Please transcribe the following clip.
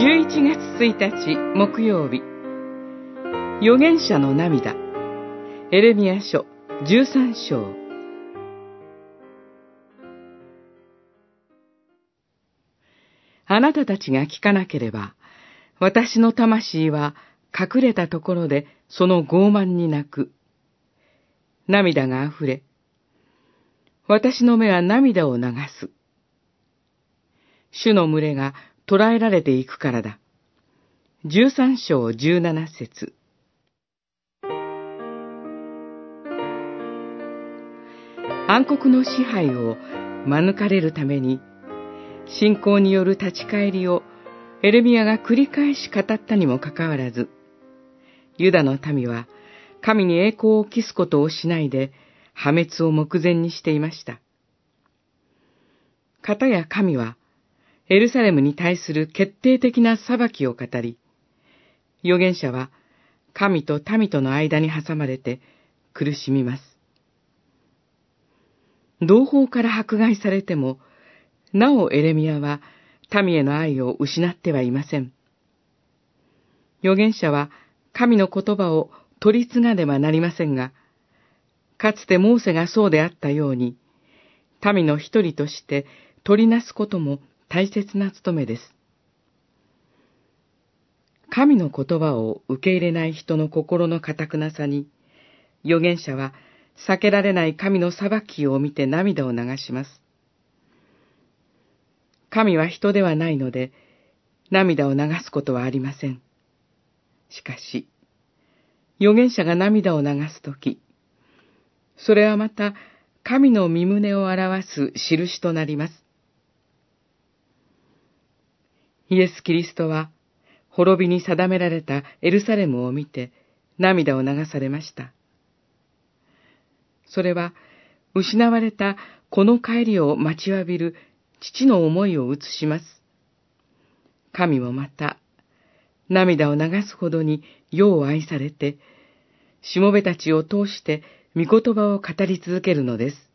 11月1日木曜日預言者の涙エレミア書13章あなたたちが聞かなければ、私の魂は隠れたところでその傲慢に泣く。涙が溢れ、私の目は涙を流す。主の群れが捕らえられていくからだ。十三章十七節暗黒の支配を免れるために、信仰による立ち返りをエレミアが繰り返し語ったにもかかわらず、ユダの民は神に栄光を期すことをしないで破滅を目前にしていました。方や神はエルサレムに対する決定的な裁きを語り、預言者は神と民との間に挟まれて苦しみます。同胞から迫害されても、なおエレミアは民への愛を失ってはいません。預言者は神の言葉を取り継がねばなりませんが、かつてモーセがそうであったように、民の一人として取りなすことも大切な務めです。神の言葉を受け入れない人の心の堅くなさに、預言者は避けられない神の裁きを見て涙を流します。神は人ではないので、涙を流すことはありません。しかし、預言者が涙を流すとき、それはまた神の身胸を表す印となります。イエス・キリストは、滅びに定められたエルサレムを見て涙を流されました。それは、失われたこの帰りを待ちわびる父の思いを映します。神もまた、涙を流すほどに世を愛されて、しもべたちを通して御言葉を語り続けるのです。